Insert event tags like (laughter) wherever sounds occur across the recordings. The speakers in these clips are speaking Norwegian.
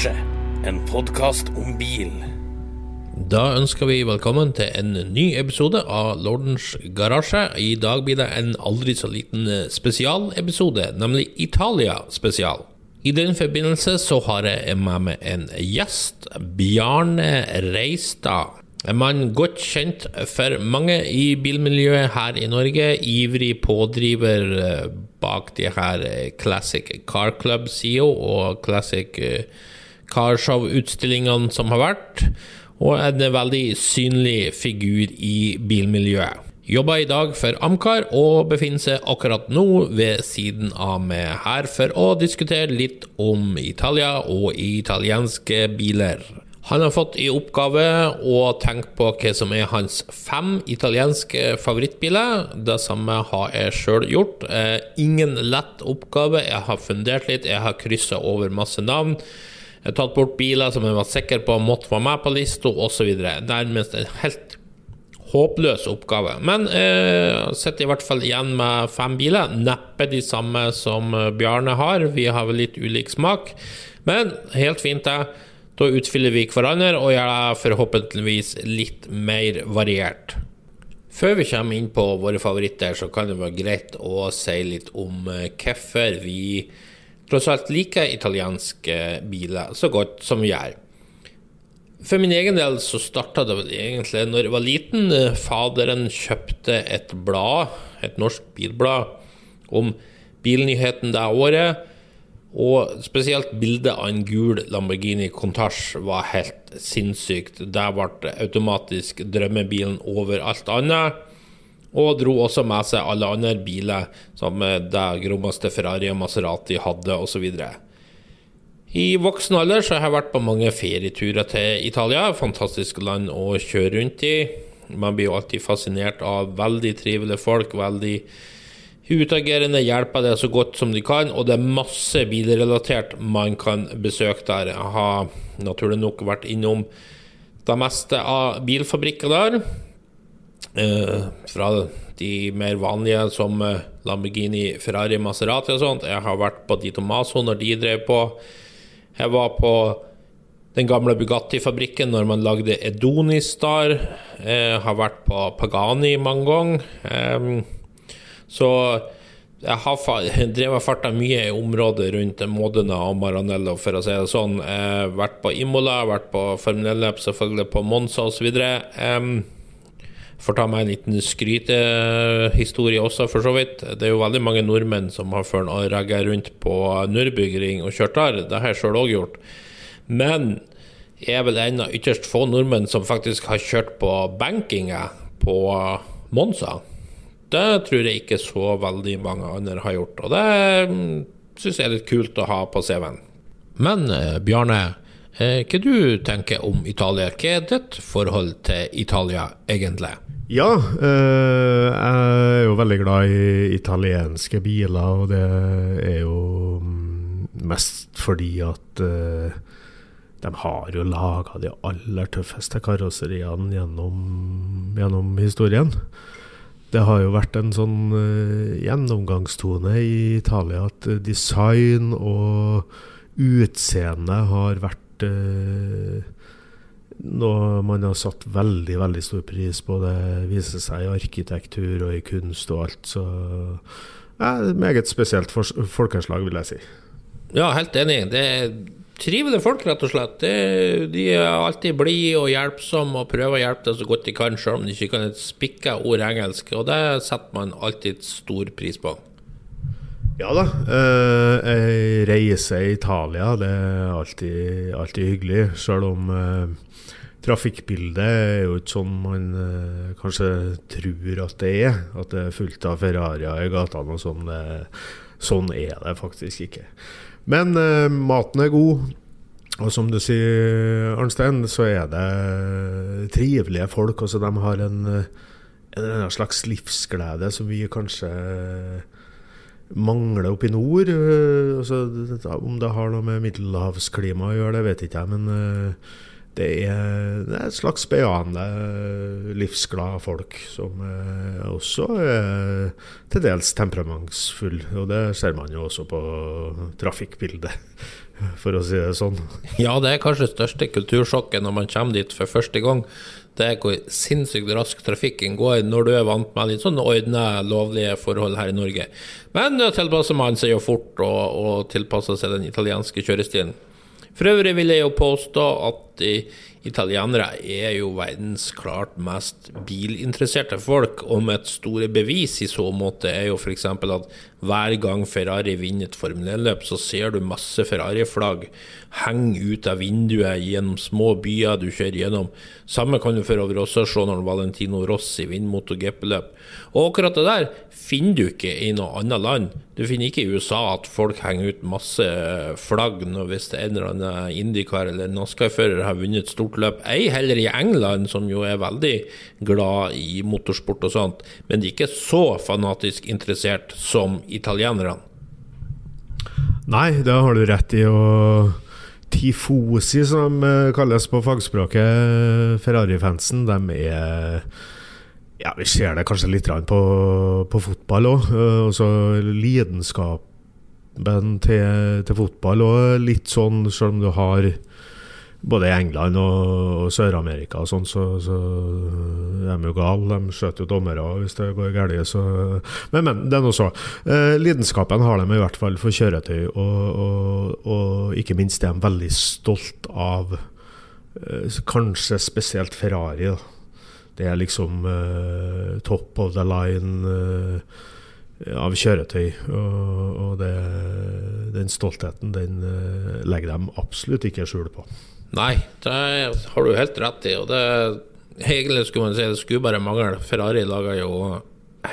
Garasje, en podkast om bil. Da ønsker vi velkommen til en ny episode av Lordens garasje. I dag blir det en aldri så liten eh, spesialepisode, nemlig Italia spesial. I den forbindelse så har jeg med meg en gjest, Bjarne Reistad. En mann godt kjent for mange i bilmiljøet her i Norge. Ivrig pådriver eh, bak de her eh, Classic Car Club-sida og Classic Carshow-utstillingene som har vært og en veldig synlig figur i bilmiljøet. Jobber i dag for Amcar og befinner seg akkurat nå ved siden av meg her for å diskutere litt om Italia og italienske biler. Han har fått i oppgave å tenke på hva som er hans fem italienske favorittbiler. Det samme har jeg sjøl gjort. Eh, ingen lett oppgave. Jeg har fundert litt, jeg har kryssa over masse navn. Jeg har tatt bort biler som jeg var sikker på måtte være med på lista, osv. Nærmest en helt håpløs oppgave. Men eh, sitter i hvert fall igjen med fem biler. Neppe de samme som eh, Bjarne har. Vi har vel litt ulik smak. Men helt fint, det. Da utfyller vi hverandre og gjør det forhåpentligvis litt mer variert. Før vi kommer inn på våre favoritter, så kan det være greit å si litt om eh, hvorfor vi tross alt liker italienske biler så godt som vi gjør. For min egen del så starta det egentlig når jeg var liten. Faderen kjøpte et blad, et norsk bilblad, om bilnyheten det året. Og spesielt bildet av en gul Lamborghini Contage var helt sinnssykt. Der ble automatisk drømmebilen over alt annet. Og dro også med seg alle andre biler som det grommeste Ferrari og Maserati hadde, osv. I voksen alder så har jeg vært på mange ferieturer til Italia. Fantastisk land å kjøre rundt i. Man blir jo alltid fascinert av veldig trivelige folk. Veldig utagerende, hjelper det så godt som de kan. Og det er masse bilrelatert man kan besøke der. Jeg har naturlig nok vært innom det meste av bilfabrikker der. Eh, fra de mer vanlige som eh, Lamborghini, Ferrari, Maserati og sånt. Jeg har vært på Di Tomaso når de drev på. Jeg var på den gamle Bugatti-fabrikken når man lagde Edonistar. Jeg har vært på Pagani mange ganger. Eh, så jeg har (laughs) drevet farta mye i området rundt Modena og Maranello, for å si det sånn. Jeg har vært på Imola, vært på Formel 1, selvfølgelig på Monza osv. Um, får ta meg en liten skrytehistorie også, for så vidt. Det er jo veldig mange nordmenn som har ragga rundt på Nürburgring og kjørt der. Det har jeg sjøl òg gjort. Men jeg er vel en av ytterst få nordmenn som faktisk har kjørt på bankinga på Monza. Det tror jeg ikke så veldig mange andre har gjort, og det mm, syns jeg er litt kult å ha på CV-en. Men eh, Bjarne, hva du tenker om Italia? Hva er ditt forhold til Italia egentlig? Ja, øh, jeg er jo veldig glad i italienske biler, og det er jo mm, mest fordi at øh, de har jo laga de aller tøffeste karosseriene gjennom, gjennom, historien. Det har jo vært en sånn gjennomgangstone i Italia at design og utseende har vært noe man har satt veldig veldig stor pris på. Det viser seg i arkitektur og i kunst og alt. Så ja, meget spesielt folkeslag, vil jeg si. Ja, helt enig. Det er trivelige folk, rett og slett. Det, de er alltid blide og hjelpsomme og prøver å hjelpe deg så godt de kan, selv om de ikke kan et spikka ord engelsk. Og det setter man alltid stor pris på. Ja da. Eh, reise i Italia det er alltid, alltid hyggelig, selv om eh, trafikkbildet er jo ikke sånn man eh, kanskje tror at det er. At det er fullt av Ferrarier i gatene og sånn. sånn er det faktisk ikke. Men eh, maten er god. Og som du sier, Arnstein, så er det trivelige folk. Altså, de har en, en slags livsglede som vi kanskje mangler oppe i nord. Altså, om det har noe med middelhavsklima å gjøre, det vet ikke jeg. Men det er, det er et slags bejaende, livsglad folk som er også er til dels temperamentsfull. Og det ser man jo også på trafikkbildet, for å si det sånn. Ja, det er kanskje det største kultursjokket når man kommer dit for første gang. Det er hvor sinnssykt rask trafikken går når du er vant med litt sånn ordne, lovlige forhold her i Norge. Men tilpasser man seg jo fort og, og tilpasser seg den italienske kjørestilen. For øvrig vil jeg jo påstå at italienere er jo verdens klart mest bilinteresserte folk, og med et store bevis i så måte er jo f.eks. at hver gang Ferrari vinner et Formel 1-løp, så ser du masse Ferrari-flagg henge ut av vinduet gjennom små byer du kjører gjennom. Samme kan du for øvrig også se når Valentino Rossi vinner MotoGP-løp. Og akkurat det der finner du ikke i noe annet land. Du finner ikke i USA at folk henger ut masse flagg når hvis en eller annen Indycar eller NASCAR-fører har vunnet et stort løp. Ei heller i England, som jo er veldig glad i motorsport og sånt, men de er ikke så fanatisk interessert som italienerne. Nei, det har du rett i. og Tifosi, som kalles på fagspråket, Ferrari-fansen, de er ja, Vi ser det kanskje litt på, på fotball òg. Altså, lidenskapen til, til fotball og litt sånn, selv om du har både i England og, Sør-Amerika og sånn, så, så er de jo gale. De skjøter jo dommere hvis det går galt. Men, men, det er nå så. Eh, lidenskapen har de i hvert fall for kjøretøy, og, og, og ikke minst er de veldig stolt av eh, kanskje spesielt Ferrari. da det er liksom uh, top of the line uh, av kjøretøy. Og, og det, den stoltheten den uh, legger de absolutt ikke skjul på. Nei, det har du helt rett i. Og det egentlig skulle man si det skulle bare mangle. Ferrari lager jo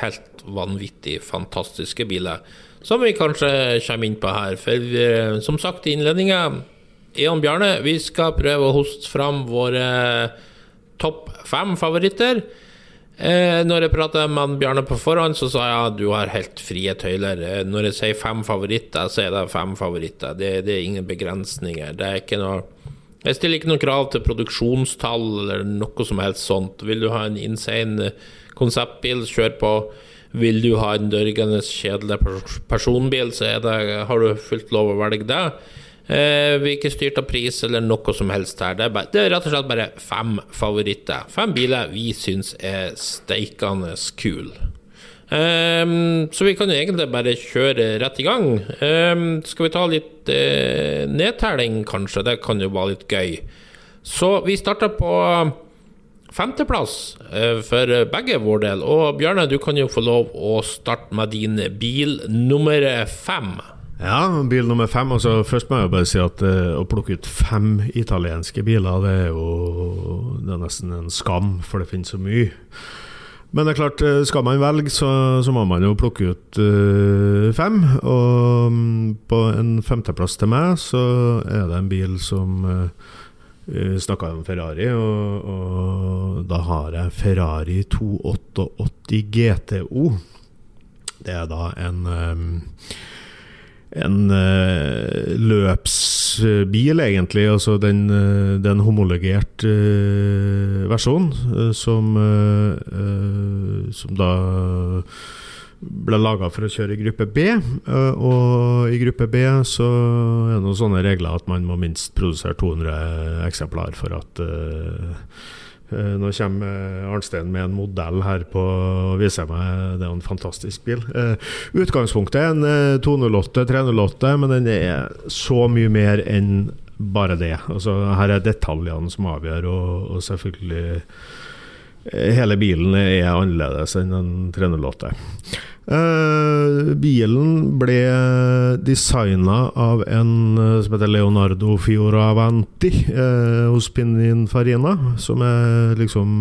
helt vanvittig fantastiske biler, som vi kanskje kommer inn på her. For som sagt i innledninga, Eon Bjarne, vi skal prøve å hoste fram våre topp fem favoritter. Eh, når jeg prater med Bjarne på forhånd, så sa jeg at du har helt frie tøyler. Eh, når jeg sier fem favoritter, så er det fem favoritter. Det, det, er ingen begrensninger. Det er ikke noe Jeg stiller ikke noe krav til produksjonstall eller noe som helst sånt. Vil du ha en insane konseptbil, kjør på. Vil du ha en dørgende kjedelig personbil, så det, har du fullt lov å velge det. Eh, vi er ikke styrt av pris eller noe som helst her. Det er, bare, det er, rett og slett bare fem favoritter. Fem biler vi syns er steikende kule. Um, så vi kan jo egentlig bare kjøre rett i gang. Um, skal vi ta litt uh, nedtelling, kanskje? Det kan jo være litt gøy. Så vi starter på femteplass uh, for begge vår del. Og Bjørne, du kan jo få lov å starte med din bil nummer fem. Ja, bil nummer fem. Altså, først må jeg bare si at uh, å plukke ut fem italienske biler, det er jo det er nesten en skam, for det finnes så mye. Men det er klart, eh, skal man velge, så, så må man jo plukke ut uh, fem. Og um, på en femteplass til meg, så er det en bil som uh, vi snakka om Ferrari, og, og, da har jeg Ferrari 288 GTO. Det er da en um, en uh, løpsbil, egentlig. Altså den, uh, den homologert uh, versjon som, som da ble laga for å kjøre i gruppe B. og i gruppe B så er det noen sånne regler at man må minst produsere 200 eksemplar for at Eh, nå kommer eh, Arnstein med en modell her på å vise meg Det er en fantastisk bil. Eh, utgangspunktet er en 208, 308, men den er så mye mer enn bare det. Altså, her er detaljene som avgjør, og, og selvfølgelig Hele bilen er annerledes enn en 308. Uh, bilen ble designa av en uh, som heter Leonardo Fioravanti uh, hos Pininfarina, som er liksom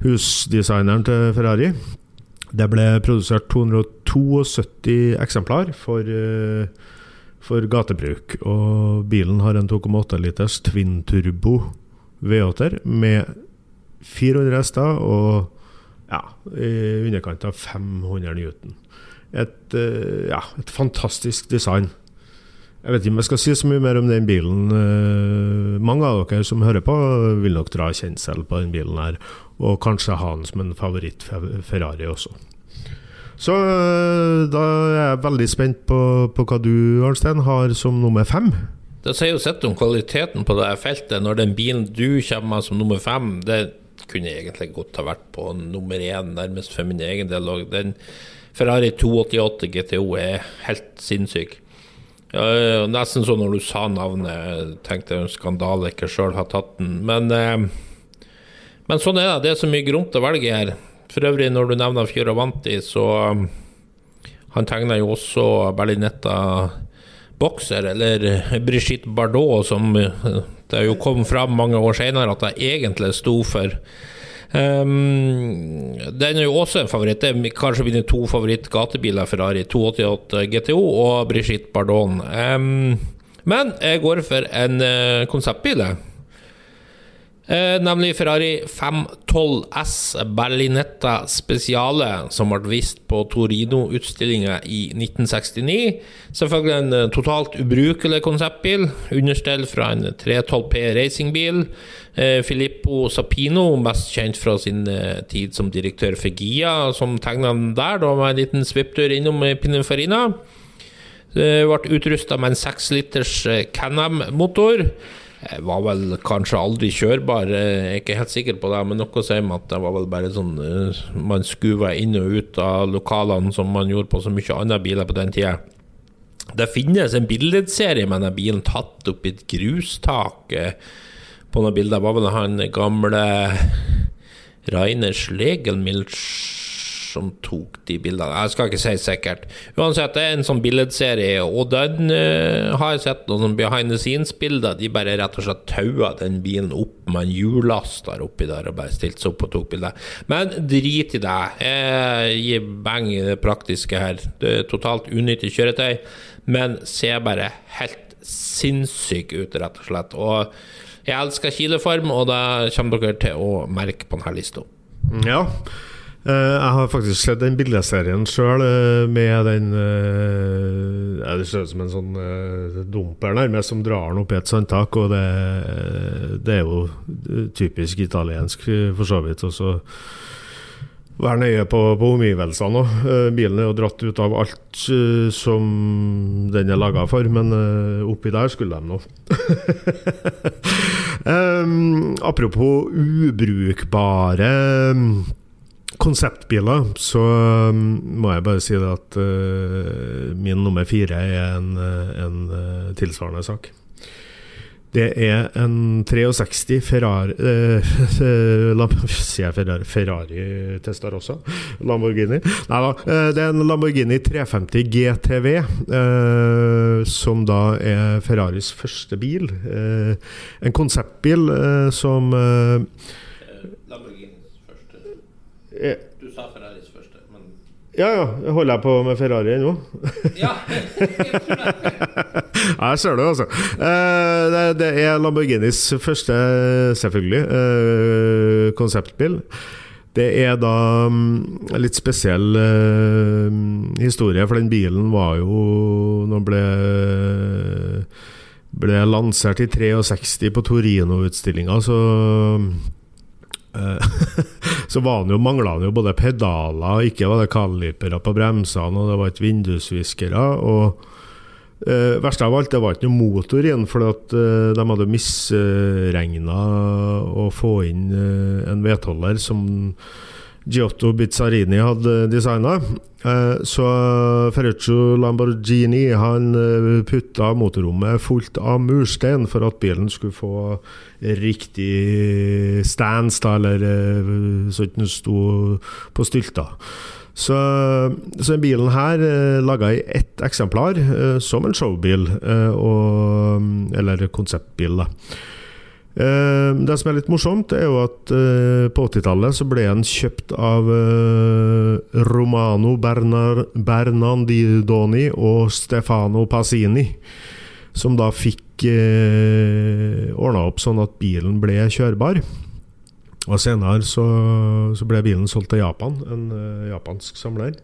husdesigneren til Ferrari. Det ble produsert 272 eksemplar for, for gatebruk. Og bilen har en 2,8 liters twin turbo V8-er med 400 hester og ja, i underkant av 500 Newton. Et, uh, ja, et fantastisk design. Jeg vet ikke om jeg skal si så mye mer om den bilen. Eh, mange av dere som hører på, vil nok dra kjensel på den bilen her. Og kanskje ha den som en favoritt-Ferrari også. Så eh, da er jeg veldig spent på, på hva du, Arnstein, har som nummer fem. Det sier jo sitt om kvaliteten på det feltet når den bilen du kommer med som nummer fem, det kunne egentlig godt ha vært på nummer én, nærmest for min egen del. Og den Ferrari 288 GTO er helt sinnssyk. Ja, nesten så når du sa navnet, tenkte jeg en skandale ikke sjøl har tatt den. Men, eh, men sånn er det. Det er så mye gromt å velge her. For øvrig, når du nevner Fioravanti, så um, Han tegna jo også Berlinetta Boxer, eller Brigitte Bardot, som eh, det jo kom fram mange år senere at jeg egentlig sto for. Um, den er jo også en favoritt. Det er kanskje mine to favoritt-gatebiler, Ferrari 288 GTO og Brigitte Bardon. Um, men jeg går for en uh, konseptbil. Eh, nemlig Ferrari 512 S Berlinetta Speciale, som ble vist på Torino-utstillinga i 1969. Selvfølgelig en eh, totalt ubrukelig konseptbil. Understell fra en 312P racingbil. Eh, Filippo Sapino, mest kjent fra sin eh, tid som direktør for Gia, som tegna den der, da med en liten svipptur innom Pininfarina. Det ble utrusta med en 6 liters eh, Can-Am-motor. Jeg var vel kanskje aldri kjørbar, jeg er ikke helt sikker på det. Men noe sier meg at det var vel bare sånn uh, Man skuva inn og ut av lokalene som man gjorde på så mye andre biler på den tida. Det finnes en billedserie med denne bilen tatt opp i et grustak. Eh, på noen bilder var vel han gamle Rainer Schlegelmilch som tok de bildene. Jeg skal ikke si sikkert. Uansett, det er en sånn billedserie, og den uh, har jeg sett noen behind the scenes-bilder. De bare rett og slett taua den bilen opp med en hjullaster oppi der og bare stilte seg opp og tok bilder. Men drit i det. Jeg gir beng i det praktiske her. Det er totalt unyttig kjøretøy, men ser bare helt sinnssyk ut, rett og slett. Og jeg elsker kileform, og det kommer dere til å merke på denne lista. Ja. Uh, jeg har faktisk sett den bildeserien sjøl, uh, med den uh, Det ser ut som en sånn dumper nærmest som drar den opp i et sandtak. Og det, det, er jo typisk italiensk, for så vidt. Og så være nøye på, på omgivelsene òg. bilen er jo dratt ut av alt som den er laga for, men oppi der skulle de nå. (laughs) um, apropos ubrukbare konseptbiler, så um, må jeg bare si det at uh, min nummer fire er en, uh, en uh, tilsvarende sak. Det er en 63 Ferrari (laughs) eh, Sier Ferrari Ferrari også? Lamborghini? Nei da. Eh, det er en Lamborghini 350 GTV, eh, som da er Ferraris første bil. Eh, en konseptbil som du sa Ferraris første, men Ja, ja. Holder jeg på med Ferrari ennå? (laughs) ja. (laughs) jeg ser det, altså. Eh, det, er Lamborghinis første, selvfølgelig, eh, konseptbil. Det er da en litt spesiell historie, for den bilen var jo Når ble ble lansert i 63 på Torino-utstillinga, så Eh, (laughs) så var han jo, mangla han jo både pedaler, ikke var det kalipere på bremsene, og det var ikke vindusviskere. og eh, verst av alt, det var ikke noe motor igjen, for at, eh, de hadde misregna å få inn eh, en vedholder som Giotto Bizzarini hadde designa. Eh, så Ferruccio Lamborghini han eh, putta motorrommet fullt av murstein for at bilen skulle få riktig stans, da, eller eh, så den sto på stylter. Så, så bilen her eh, laga i ett eksemplar, som en showbil, eller konseptbil. da det som er litt morsomt, er jo at eh, på 80-tallet så ble han kjøpt av eh, Romano Bernar Bernardoni og Stefano Passini, som da fikk eh, ordna opp sånn at bilen ble kjørbar. Og senere så, så ble bilen solgt til Japan, en japansk samler.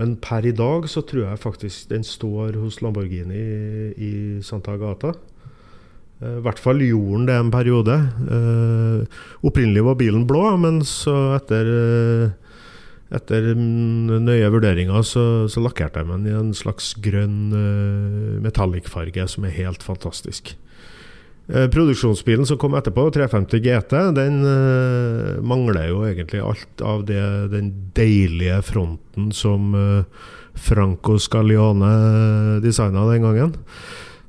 Men per i dag så tror jeg faktisk den står hos Lamborghini i, Santa Agata. Eh, I hvert fall gjorde det en periode. Eh, opprinnelig var bilen blå, men så etter, eh, etter nøye vurderinger så, så lakkerte jeg den i en slags grønn metallic-farge som er helt fantastisk. Produksjonsbilen som kom etterpå, 350 GT, den uh, mangler jo egentlig alt av det, den deilige fronten som uh, Franco Scalione designa den gangen.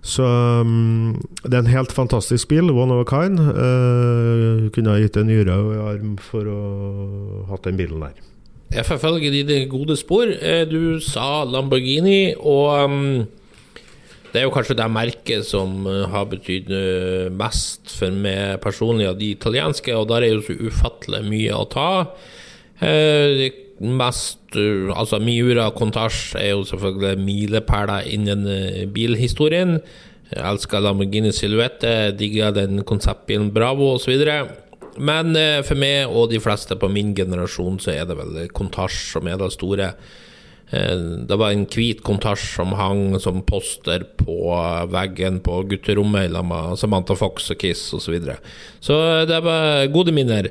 Så um, det er en helt fantastisk bil, one of a kind. Uh, kunne ha gitt en nyre og en arm for å ha hatt den bilen der. Jeg forfølger dine gode spor. Eh, Du sa Lamborghini, og um, det er jo kanskje det merket som eh, har betydd mest for meg personlig av de italienske, og der er jo så ufattelig mye å ta. Det mest Altså, Miura Contage er jo selvfølgelig milepæler innen eh, bilhistorien. Jeg elsker Lamborghini Silhouette, digger den konseptbilen Bravo osv. Men eh, for meg og de fleste på min generasjon så er det vel Contage som er det store. Eh, Det var en hvit Contage som hang som poster på veggen på gutterommet sammen med Samantha Fox og Kiss osv. Så, videre. så det var gode minner.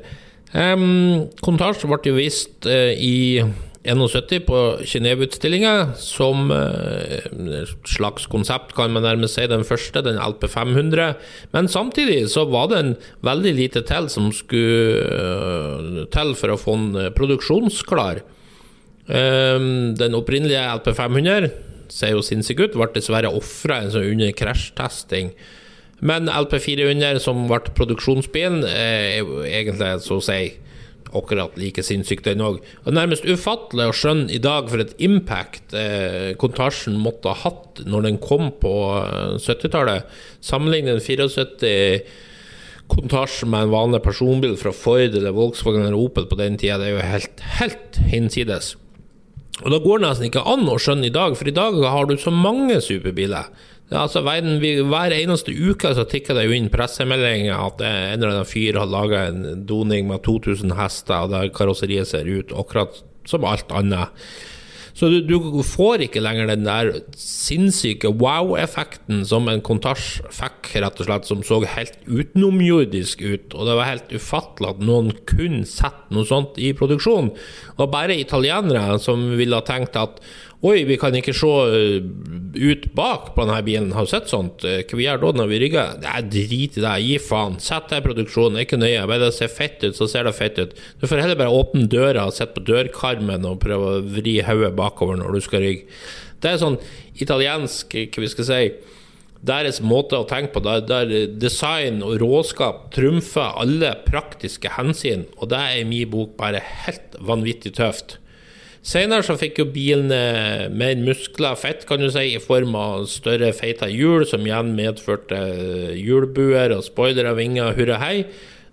Um, Kontasj ble jo vist uh, i 71 på Kinev-utstillinga som uh, slags konsept, kan man nærmest si, den første, den LP 500. Men samtidig så var en veldig lite til som skulle uh, til for å få den produksjonsklar. Um, den opprinnelige LP 500 ser jo sinnssyk ut, ble dessverre ofra under krasjtesting. Men LP 400, som ble produksjonsbilen, er egentlig så å si akkurat like sinnssykt, den òg. Nærmest ufattelig å skjønne i dag for et impact eh, Kontasjen måtte ha hatt når den kom på eh, 70-tallet. Sammenlignet en 74 Kontasjen med en vanlig personbil fra Ford eller Volkswagen eller Opel på den tida, det er jo helt, helt hinsides. Og da går det nesten ikke an å skjønne i dag, for i dag har du så mange superbiler. Altså verden, vi, Hver eneste uke så tikker det jo inn pressemeldinger at en eller annen fyr har laga en doning med 2000 hester, og der karosseriet ser ut akkurat som alt annet. Så du, du får ikke lenger den der sinnssyke wow-effekten som en kontasj fikk, rett og slett, som så helt utenomjordisk ut. Og det var helt ufattelig at noen kunne sette noe sånt i produksjon. Og bare italienere som ville ha tenkt at Oi, vi kan ikke se uh, ut bak på denne bilen. Har du sett sånt? Uh, Hva vi gjør da når vi rygger? Det er drit i det, gi faen. Sett deg i produksjonen, ikke nøye. Bare det ser fett ut, så ser det fett ut. Du får heller bare åpne døra sitte på dørkarmen og prøve å vri hodet bakover når du skal rygge. Det er sånn italiensk, hva vi skal si deres måte å tenke på, der, der design og råskap trumfer alle praktiske hensyn, og det er i min bok bare helt vanvittig tøft. Senere så fikk jo bilen eh, mer muskler, og fett kan du si, i form av større, feite hjul, som igjen medførte eh, hjulbuer og spoilere, vinger, hurra hei.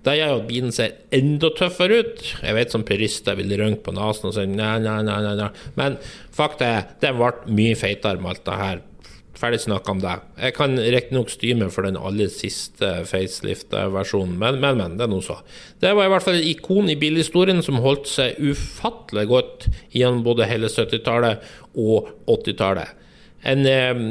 Det gjør jo at bilen ser enda tøffere ut. Jeg vet som purister vil rynke på nesen og si nei, nei, nei, nei. Men fakta er, den ble mye feitere med alt det her. Ferdig snakka om det. Jeg kan riktignok styme for den aller siste facelift-versjonen, men, men, men, det er noe så. Det var i hvert fall et ikon i bilhistorien som holdt seg ufattelig godt gjennom både hele 70-tallet og 80-tallet. En eh,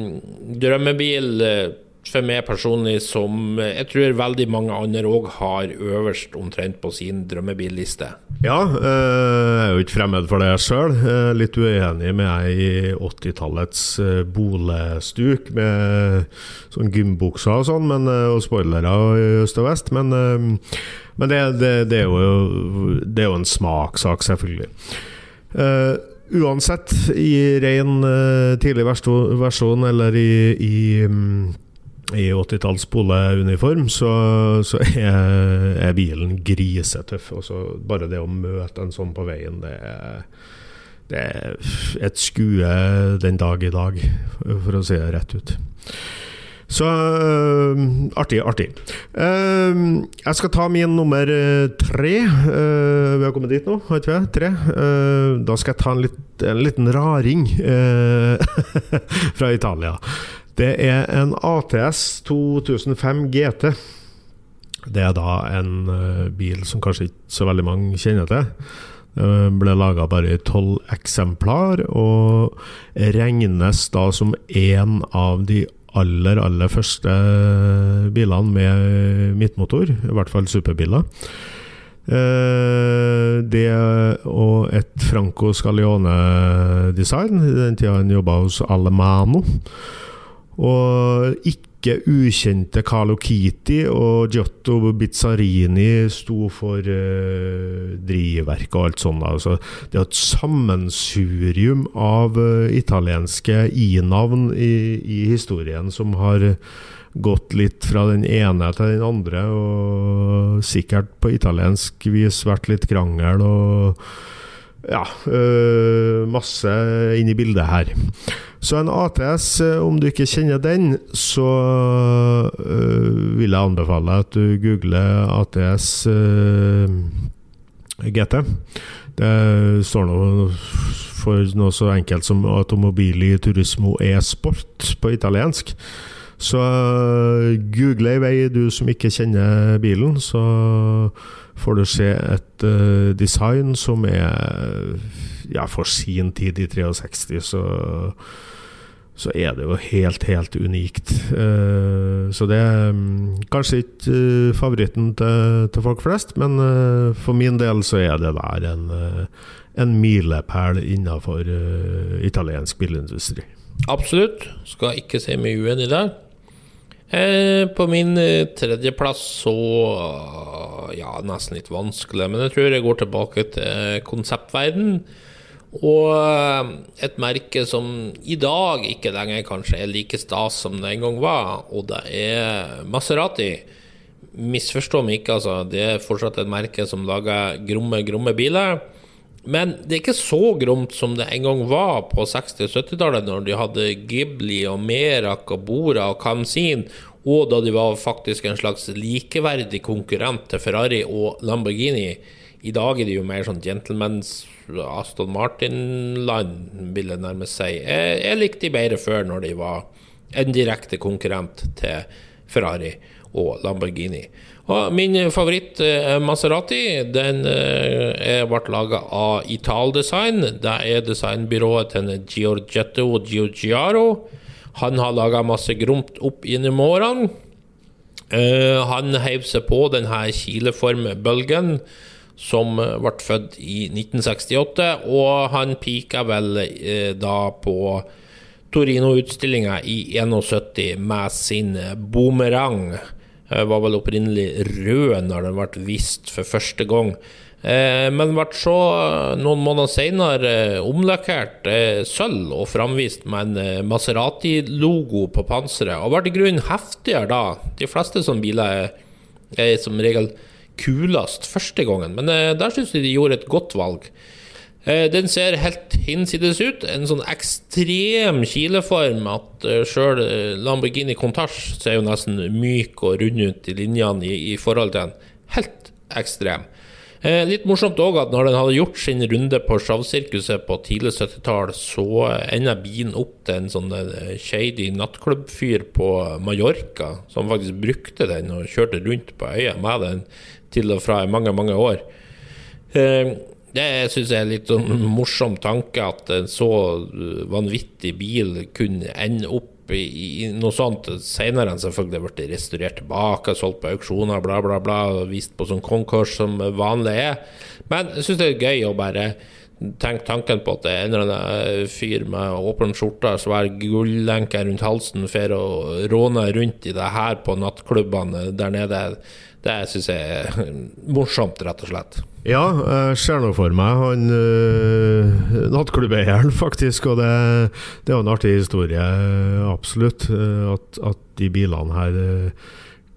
drømmebil eh, for meg personlig som jeg tror veldig mange andre òg har øverst omtrent på sin drømmebilliste. Ja, eh, jeg er jo ikke fremmed for det sjøl. Litt uenig med ei i 80-tallets eh, bolestuk med sånn gymbukser og sånn, men, eh, og spoilere i øst og vest. Men, eh, men det, det, det, er jo, det er jo en smakssak, selvfølgelig. Eh, uansett, i ren eh, tidlig versjon eller i, i mm, i 80-talls poleuniform, så, så er, er, bilen grisetøff. Også bare det å møte en sånn på veien, det er, det er et skue den dag i dag, for å si det rett ut. Så øh, artig, artig. Uh, jeg skal ta min nummer tre. Uh, vi har kommet dit nå, har ikke vi? Tre. Uh, da skal jeg ta en, litt, en liten raring (laughs) fra Italia. Det er en ATS 2005 GT. Det er da en uh, bil som kanskje ikke så veldig mange kjenner til. Det ble laga bare i tolv eksemplar, og regnes da som en av de aller, aller første bilene med midtmotor, i hvert fall superbiler. Eh, det og et Franco Scalione-design, i den tida han jobba hos Alemano. Og ikke ukjente Carlo Kiti og Giotto Bizzarini sto for uh, drivverket og alt sånt. Altså, det er et sammensurium av uh, italienske i-navn i, i, historien som har gått litt fra den ene til den andre, og sikkert på italiensk vis vært litt krangel og ja, uh, masse inn i bildet her. Så en ATS, eh, om du ikke kjenner den, så uh, vil jeg anbefale at du googler ATS eh, GT. Det står nå for noe så enkelt som Automobili Turismo e-sport på italiensk. Så google i vei, du som ikke kjenner bilen, så får du se et design som er ja, for sin tid i 63, så så er det jo helt, helt unikt. Uh, så det er um, kanskje ikke uh, favoritten til, til, folk flest, men uh, for min del så er det der en, en milepæl innenfor italiensk bilindustri. Absolutt. Skal ikke se mye uenig der. på min tredjeplass så Ja, nesten litt vanskelig, men jeg tror jeg går tilbake til konseptverden. Og eh, et merke som i dag ikke lenger kanskje er like stas som det en gang var, og det er Maserati. Misforstå meg ikke, altså. Det er fortsatt et merke som lager gromme, gromme biler. Men det er ikke så gromt som det en gang var på 60- og 70-tallet, når de hadde Ghibli og Merak og Bora og Kamzin, og da de var faktisk en slags likeverdig konkurrent til Ferrari og Lamborghini. I dag er det jo mer sånn gentlemans Aston Martin-land, vil jeg nærmest si. Jeg, jeg likte de bedre før, når de var en direkte konkurrent til Ferrari og Lamborghini. Og min favoritt eh, Maserati den eh, ble laga av Italdesign. Det er designbyrået til Giorgetto Giugiaro. Han har laga masse gromt opp gjennom årene. Uh, han heiv seg på denne kileformbølgen som ble født i 1968, og han pika vel eh, da på Torino-utstillinga i 71 med sin boomerang. Eh, var vel opprinnelig rød når den ble vist for første gang. Eh, men ble så noen måneder senere omlakkert sølv og framvist med en Maserati-logo på panseret, og ble i grunnen heftigere da. De fleste sånne biler er, er som regel kulest første gangen, men eh, der syns jeg de gjorde et godt valg. Eh, den ser helt hinsides ut. En sånn ekstrem kileform at uh, sjøl Lamborghini Contage ser jo nesten myk og rund ut i linjene i, i forhold til en. Helt ekstrem. Eh, litt morsomt òg at når den hadde gjort sin runde på showsirkuset på tidlig 70-tall, så enda bilen opp til en sånn shady nattklubbfyr på Mallorca, som faktisk brukte den og kjørte rundt på øya med den til og fra i mange, mange år. Eh, det syns jeg er litt sånn morsom tanke, at en så vanvittig bil kunne ende opp i, i noe sånt. Senere enn selvfølgelig blitt restaurert tilbake, solgt på auksjoner, bla, bla, bla, vist på sånn konkurs som vanlig er. Men jeg syns det er gøy å bare tenke tanken på at det er en eller annen fyr med åpen skjorte, svær gullenke rundt halsen, for og råner rundt i det her på nattklubbene der nede. Det syns jeg er morsomt, rett og slett. Ja, jeg ser nå for meg han øh, nattklubbeieren, faktisk. Og det, det er en artig historie, absolutt. Uh, at, at, de bilene her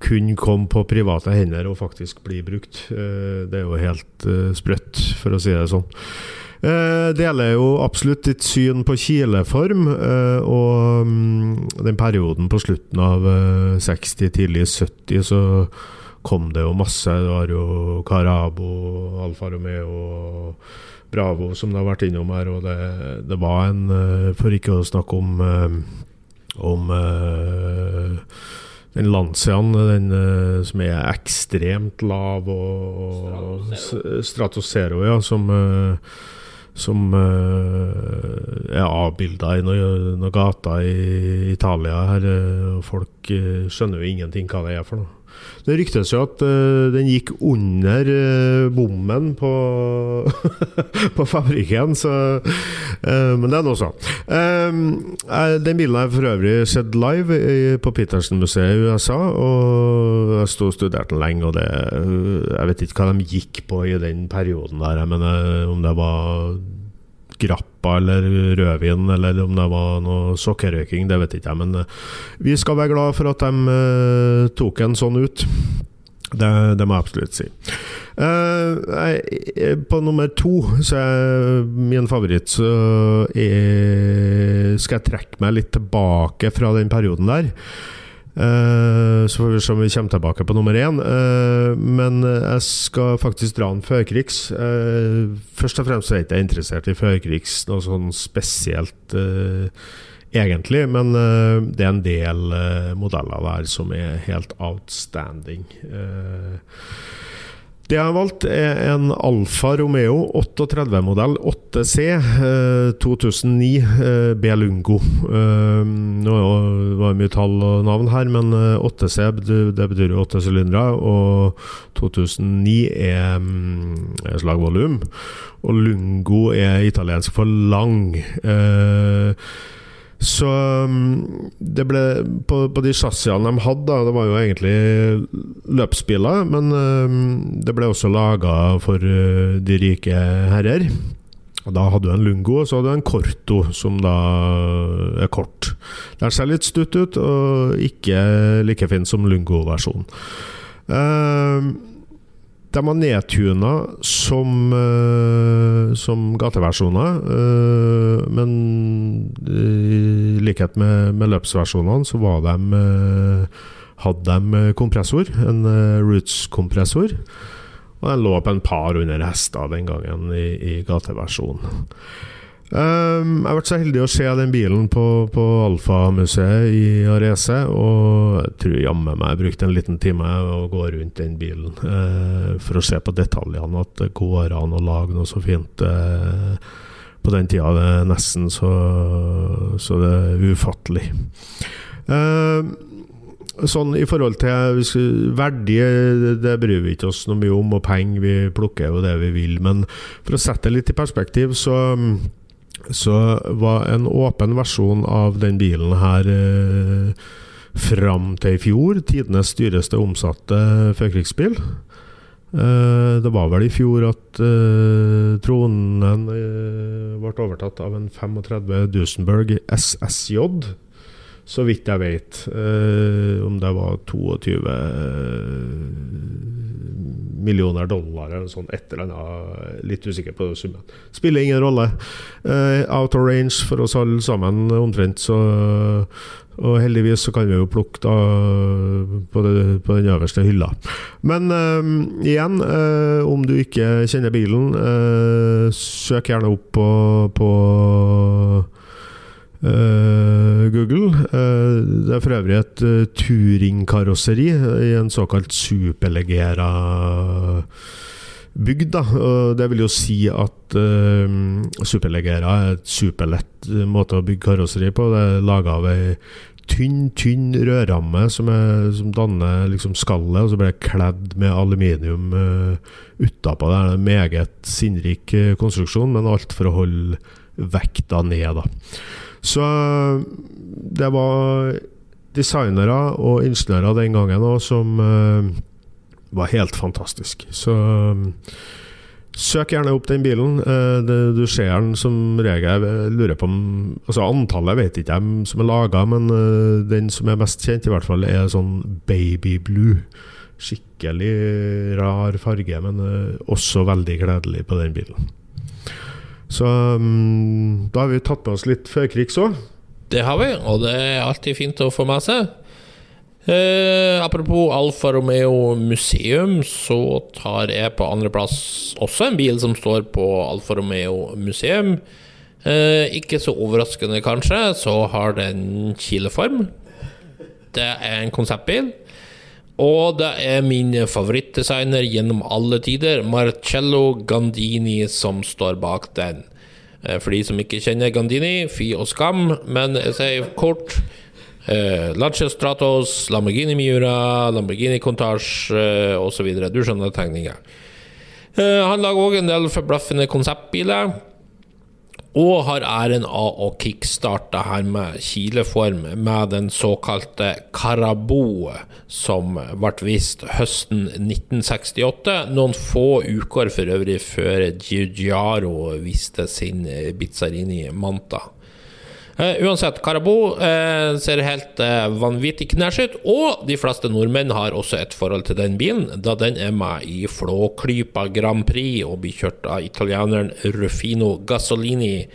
kunne komme kom på private hender og faktisk bli brukt. Det er jo helt sprøtt, for å si det sånn. Jeg deler jo absolutt ditt syn på kileform, og um, den perioden på slutten av uh, 60, tidlig 70, så kom det jo masse. Det var jo Carabo, Alfa Romeo Bravo som det har vært innom her. Og det, det var en eh, For ikke å snakke om, eh, om uh, den Lanciaen, den eh, som er ekstremt lav, og, og Stratosero, ja, som eh, som eh, er avbilda i noen noe gater i Italia her. eh, folk eh, skjønner jo ingenting hva det er for noe. Det ryktes jo at uh, den gikk under uh, bommen på, (laughs) på fabrikken, så uh, Men det er nå så. Eh, eh, den bilen har jeg for øvrig sett live i, på Petersen-museet i USA, og jeg sto og studerte den lenge, og det Jeg vet ikke hva de gikk på i den perioden der, men eh, om det var grappa eller rødvin, eller om det var noe sokkerrøyking, det vet ikke jeg. Men eh, vi skal være glad for at de eh, tok en sånn ut. Det, det må jeg absolutt si. Eh, jeg- på nummer to så er min favoritt så er, skal jeg trekke meg litt tilbake fra den perioden der. Eh, så får vi se om vi kommer tilbake på nummer én. Eh, men jeg skal faktisk dra en førkrigs. Eh, først og fremst er jeg ikke interessert i førkrigs noe sånn spesielt, egentlig. Men det er en del modeller der som er helt outstanding. Eh, det jeg har valgt, er en Alfa Romeo 38-modell 8C eh, 2009 eh, Belungo. Eh, nå var det mye tall og navn her, men eh, 8C betyr- det betyr åtte sylindere, og 2009 er, mm, er slagvolum. Og lungo er italiensk for lang. Eh, så um, det ble på, på de chassisene de hadde, da, det var jo egentlig løpsbiler, men um, det ble også laga for uh, de rike herrer. Og Da hadde du en Lungo, og så hadde du en Corto, som da er kort. Den ser litt stutt ut, og ikke like fin som Lungo-versjonen. Um, de var nedtuna som, eh, som gateversjoner, eh, men i likhet med, med løpsversjonene så var de, eh, hadde de kompressor, en Roots-kompressor. Og den lå på en par hundre hester den gangen i, i gateversjonen. Um, jeg har vært så heldig å se den bilen på, på Alfa-museet i Arese, og jeg tror jammen meg jeg brukte en liten time å gå rundt den bilen uh, for å se på detaljene, at det går an å lage noe så fint. uh, på den tida det er nesten så, så det er ufattelig. Um, Sånn i forhold til verdi, det bryr vi ikke oss noe mye om, og penger, vi plukker jo det vi vil. Men for å sette det litt i perspektiv, så, så var en åpen versjon av den bilen her eh, fram til i fjor tidenes dyreste omsatte førkrigsbil. Eh, det var vel i fjor at eh, tronen eh, ble overtatt av en 35 Dusenberg SSJ. Så vidt jeg vet. Eh, om det var 22 millioner dollar eller sånn, et eller annet. Litt usikker på summen. Spiller ingen rolle. Eh, out of range for oss alle sammen, omtrent. Så, og heldigvis så kan vi jo plukke da på, det, på den øverste hylla. Men eh, igjen, eh, om du ikke kjenner bilen, eh, søk gjerne opp på, på Eh, Google. Eh, er øvrig et uh, touringkarosseri i en såkalt superlegera bygd. Da. Det vil jo si at uh, superlegera er et superlett måte å bygge karosseri på. Det er laga av ei tynn, tynn rødramme som, er, som danner liksom skallet, og så blir det kledd med aluminium uh, utapå. Det er en meget sinnrik konstruksjon, men alt for å holde vekta ned, da. Så det var designere og ingeniører den gangen òg som uh, var helt fantastisk. Så um, søk gjerne opp den bilen. Det, du ser den som regel. Lurer på om altså Antallet vet ikke jeg som er laga, men den som er mest kjent, i hvert fall, er sånn baby blue. Skikkelig rar farge, men også veldig gledelig på den bilen. Så um, da har vi tatt med oss litt førkrigs òg. Det har vi, og det er alltid fint å få med seg. Eh, apropos Alfa Romeo museum, så tar jeg på andreplass også en bil som står på Alfa Romeo museum. Eh, ikke så overraskende, kanskje, så har den kileform. Det er en konseptbil. Og det er min favorittdesigner gjennom alle tider, Marcello Gandini, som står bak den. Eh, For de som ikke kjenner Gandini, fy og skam, men jeg sier kort eh, Lancia Stratos, Lamborghini Miura, Lamborghini Contage eh, osv. Du skjønner tegninga. Eh, han lager òg en del forbløffende konseptbiler. Og har æren av å kickstarte her med kileform med den såkalte Karabo, som ble vist høsten 1968. Noen få uker for øvrig før Giugiaro viste sin Bizzarini Manta. Eh, uansett, Karabo eh, ser helt eh, vanvittig knæsj ut, og de fleste nordmenn har også et forhold til den bilen, da den er med i Flåklypa Grand Prix og blir kjørt av italieneren Rufino Gasolini.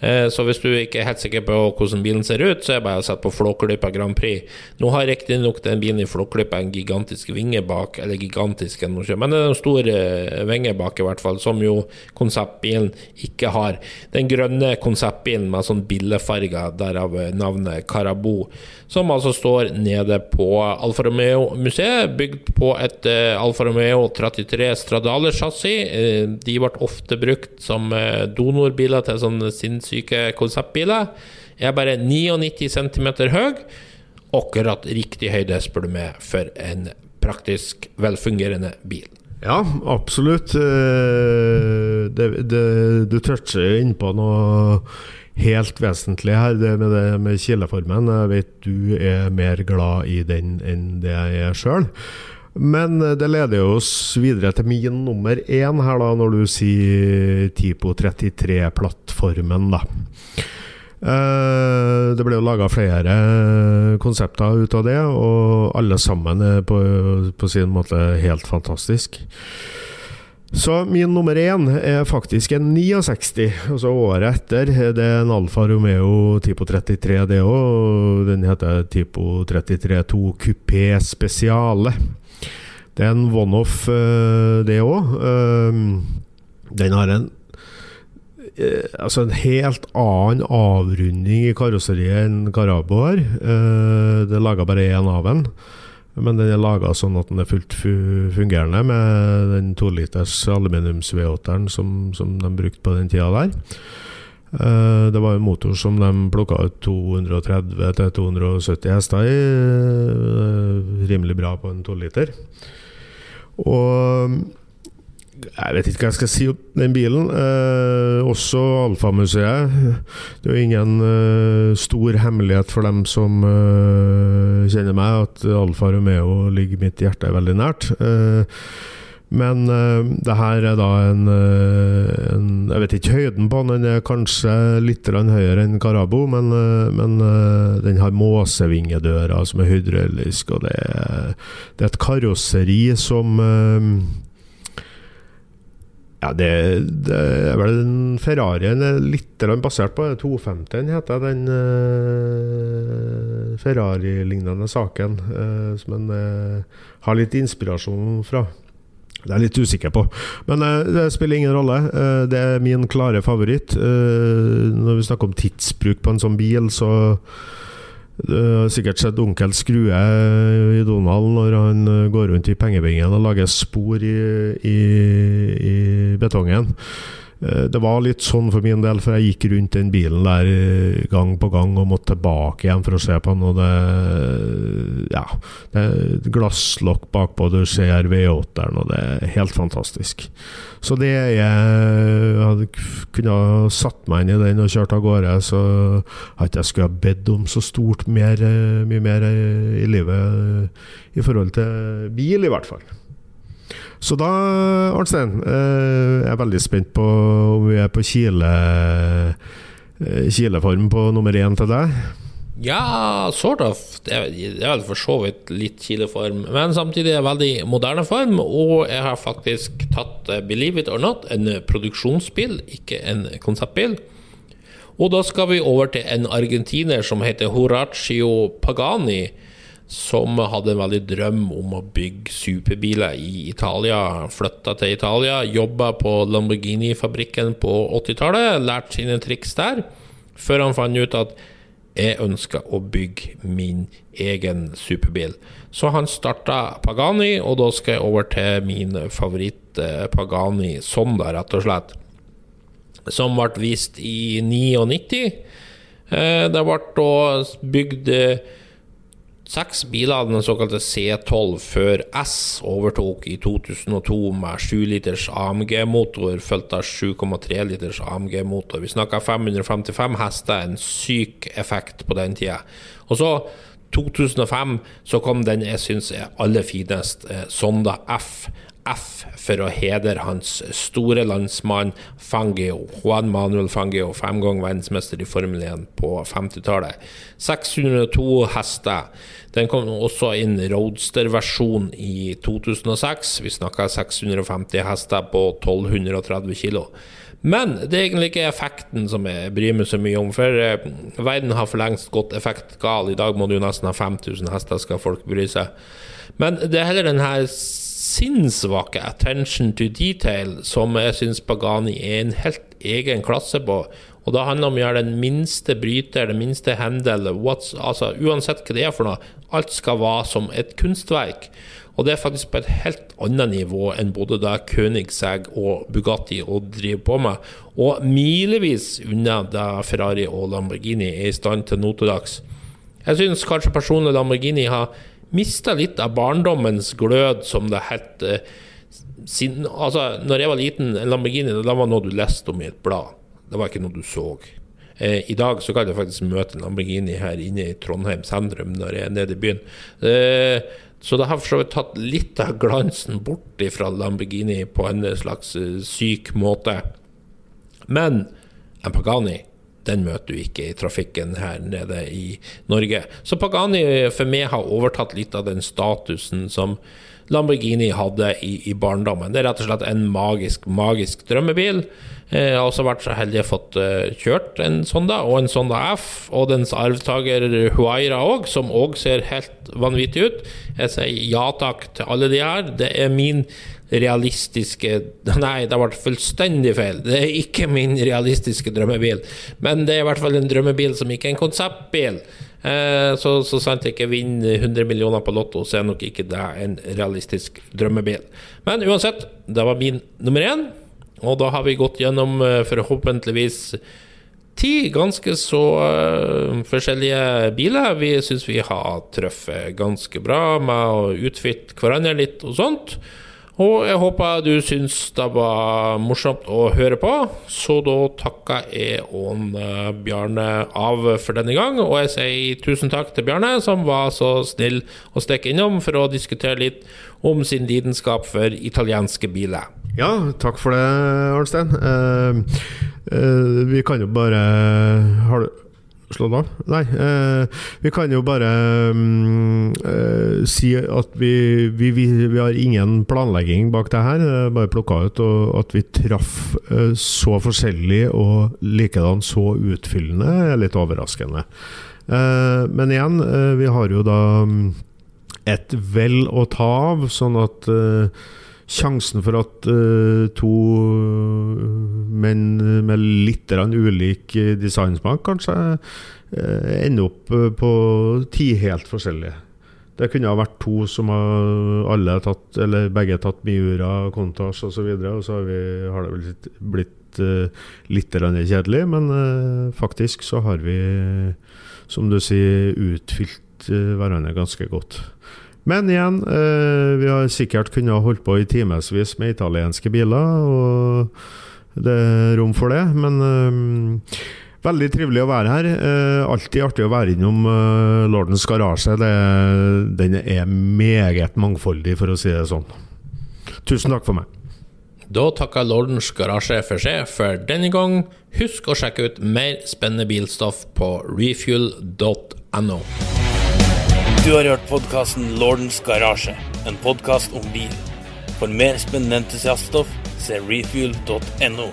Eh, så hvis du ikke er helt sikker på hvordan bilen ser ut, så er det bare å sette på Flåklypa Grand Prix. Nå har riktignok den bilen i Flåklypa en gigantisk vinge bak, eller gigantisk, men det er en stor eh, vinge bak i hvert fall, som jo konseptbilen ikke har. Den grønne konseptbilen med sånn billefarger, derav navnet Carabou, som altså står nede på Alfa Romeo-museet, bygd på et eh, Alfa Romeo 33 Stradale-chassis. Eh, de ble ofte brukt som eh, donorbiler til sånn sinnssyke konseptbiler. Er bare 99 cm høy. Akkurat riktig høyde, spør du meg, for en praktisk velfungerende bil. Ja, absolutt. Eh, Det, det, du toucher innpå noe helt vesentlig her, det med, det med kileformen. Jeg vet du er mer glad i den enn det jeg er sjøl. Men eh, det leder jo oss videre til min nummer én her, da, når du sier Tipo 33-plattformen, da. Eh, Det ble jo laga flere konsepter ut av det, og alle sammen er på, på sin måte helt fantastisk. Så min nummer én er faktisk en 69, altså året etter. Det er en Alfa Romeo Tipo 33, det òg. Den heter Tipo 33 2 Coupé Spesiale. Det er en one-off, eh, det òg. Den har en eh, altså en helt annen avrunding i karosseriet enn Carabo har. Eh, Det er laga bare én av den. Men den er laga sånn at den er fullt fungerende med den toliters aluminiums V8-eren som, som de brukte på den tida der. Det var en motor som de plukka ut 230 270 hester i. rimelig bra på en toliter. Og jeg vet ikke hva jeg skal si om den bilen. Eh, også Alfa-museet. Det er jo ingen eh, stor hemmelighet for dem som eh, kjenner meg, at Alfa Romeo ligger mitt hjerte veldig nært. Eh, men uh, det her er da en, eh, en Jeg vet ikke høyden på den, den er kanskje litt høyere enn Carabo, men, uh, men uh, den har måsevingedører som er hydraulisk, og det er, det er et karosseri som ja, det, det er vel en Ferrarien er litt basert på 250 heter den Ferrari-lignende saken, som en har litt inspirasjon fra. Det er jeg litt usikker på. Men eh, det spiller ingen rolle. Eh, det er min klare favoritt. Eh, når vi snakker om tidsbruk på en sånn bil, så har sikkert sett onkel Skrue i Donald når han går rundt i pengebingen og lager spor i, i, i betongen. Eh, Det var litt sånn for min del, for jeg gikk rundt den bilen der eh, gang på gang og måtte tilbake igjen for å se på den. Og det Ja. Det er glasslokk bakpå, du ser V8-eren, og det er helt fantastisk. Så det jeg hadde kunne ha satt meg inn i den og kjørt av gårde, så hadde jeg skulle ha bedt om så stort mer, eh, mye mer i livet i forhold til bil, i hvert fall. Så da, Arnstein, eh, jeg er veldig spent på om vi er på kile, eh, kileform på nummer én til deg. Ja, sort of. Det er, vel for så vidt litt kileform, men samtidig er det veldig moderne form. Og jeg har faktisk tatt, eh, believe it or not, en produksjonsbil, ikke en konseptbil. Og da skal vi over til en argentiner som heter Horacio Pagani, som hadde en veldig drøm om å bygge superbiler i Italia. Flytta til Italia, jobba på Lamborghini-fabrikken på 80-tallet, lært sine triks der, før han fant ut at jeg ønska å bygge min egen superbil. Så han starta Pagani, og da skal jeg over til min favoritt eh, Pagani Sonda, rett og slett. Som ble vist i 99. Eh, det ble da bygd eh, seks biler den såkalte C12 før S overtok i 2002 med 7 liters AMG-motor, fulgt av 7,3 liters AMG-motor. Vi snakker 555 hester, en syk effekt på den tida. Og så 2005 så kom den jeg syns er aller finest, eh, Sonda F. F for å hedre hans store landsmann Fangio, Juan Manuel Fangio, fem ganger verdensmester i Formel 1 på 50-tallet. 602 hester. Den kom også inn roadster-versjon i 2006. Vi snakka 650 hester på 1230 kilo. Men det er egentlig ikke effekten som jeg bryr meg så mye om, for eh, verden har for lengst gått effektgal. I dag må du nesten ha 5000 hester, skal folk bry seg. Men det er heller den her sinnssvake attention to detail som jeg syns Pagani er en helt egen klasse på. Og da handler det om å gjøre den minste bryter, den minste hendel, altså uansett hva det er for noe. Alt skal være som et kunstverk. Og det er faktisk på et helt annet nivå enn både det Königsegg og Bugatti og driver på med. Og milevis unna det Ferrari og Lamborghini er i stand til nå til dags. Jeg syns kanskje personlig Lamborghini har mista litt av barndommens glød, som det het. Sin, altså, når jeg var liten, en Lamborghini det var noe du leste om i et blad. Det var ikke noe du så. Eh, I dag så kan jeg faktisk møte en Lamborghini her inne i Trondheim sentrum når jeg er nede i byen. Eh, så det har for så vidt tatt litt av glansen bort fra Lamborghini på en slags uh, syk måte. Men en Pagani den møter du ikke i trafikken her nede i Norge. Så Pagani for meg har overtatt litt av den statusen som Lamborghini hadde i, i barndommen. Det er rett og slett en magisk, magisk drømmebil. Jeg har også vært så heldig å fått uh, kjørt en Sonda, og en Sonda F, og dens arvtaker Huayra òg, som òg ser helt vanvittig ut. Jeg sier ja takk til alle de her. Det er min realistiske (laughs) Nei, det ble fullstendig feil. Det er ikke min realistiske drømmebil, men det er i hvert fall en drømmebil som ikke er en konseptbil. Eh, så, så sant jeg ikke vinner 100 millioner på Lotto, så er nok ikke det en realistisk drømmebil. Men uansett, det var min nummer én. Og da har vi gått gjennom eh, forhåpentligvis ti ganske så uh, forskjellige biler. Vi syns vi har truffet ganske bra med å utfitte hverandre litt og sånt. Og jeg håper du syns det var morsomt å høre på. Så da takker jeg og uh, Bjarne av for denne gang. Og jeg sier tusen takk til Bjarne, som var så snill å stikke innom for å diskutere litt om sin lidenskap for italienske biler. Ja, takk for det, Arnstein. Uh, uh, vi kan jo bare Har du slått av? Nei. Uh, vi kan jo bare um, si at vi, vi, vi, vi, har ingen planlegging bak det her. Bare plukka ut og at vi traff så forskjellig og likedan så utfyllende, er litt overraskende. men igjen, vi har jo da mm, et vel å ta av, sånn at sjansen for at uh, to menn med litt ulik designsmak kanskje uh, ender opp uh, på ti helt forskjellige. Det kunne ha vært to som har alle tatt, eller begge tatt Miura, Contas osv., og, og så har, vi, har det blitt, blitt litt kjedelig. Men faktisk så har vi, som du sier, utfylt hverandre ganske godt. Men igjen, eh, vi har sikkert kunnet holdt på i timevis med italienske biler, og det er rom for det. Men eh, veldig trivelig å være her. Eh, alltid artig å være innom eh, Lordens garasje. Det, den er meget mangfoldig, for å si det sånn. Tusen takk for meg. Da takker Lordens garasje for seg for denne gang. Husk å sjekke ut mer spennende bilstoff på refuel.no. Du har hørt podkasten Lordens garasje, en podkast om bil. For mer spennende entusiaststoff, se refuel.no.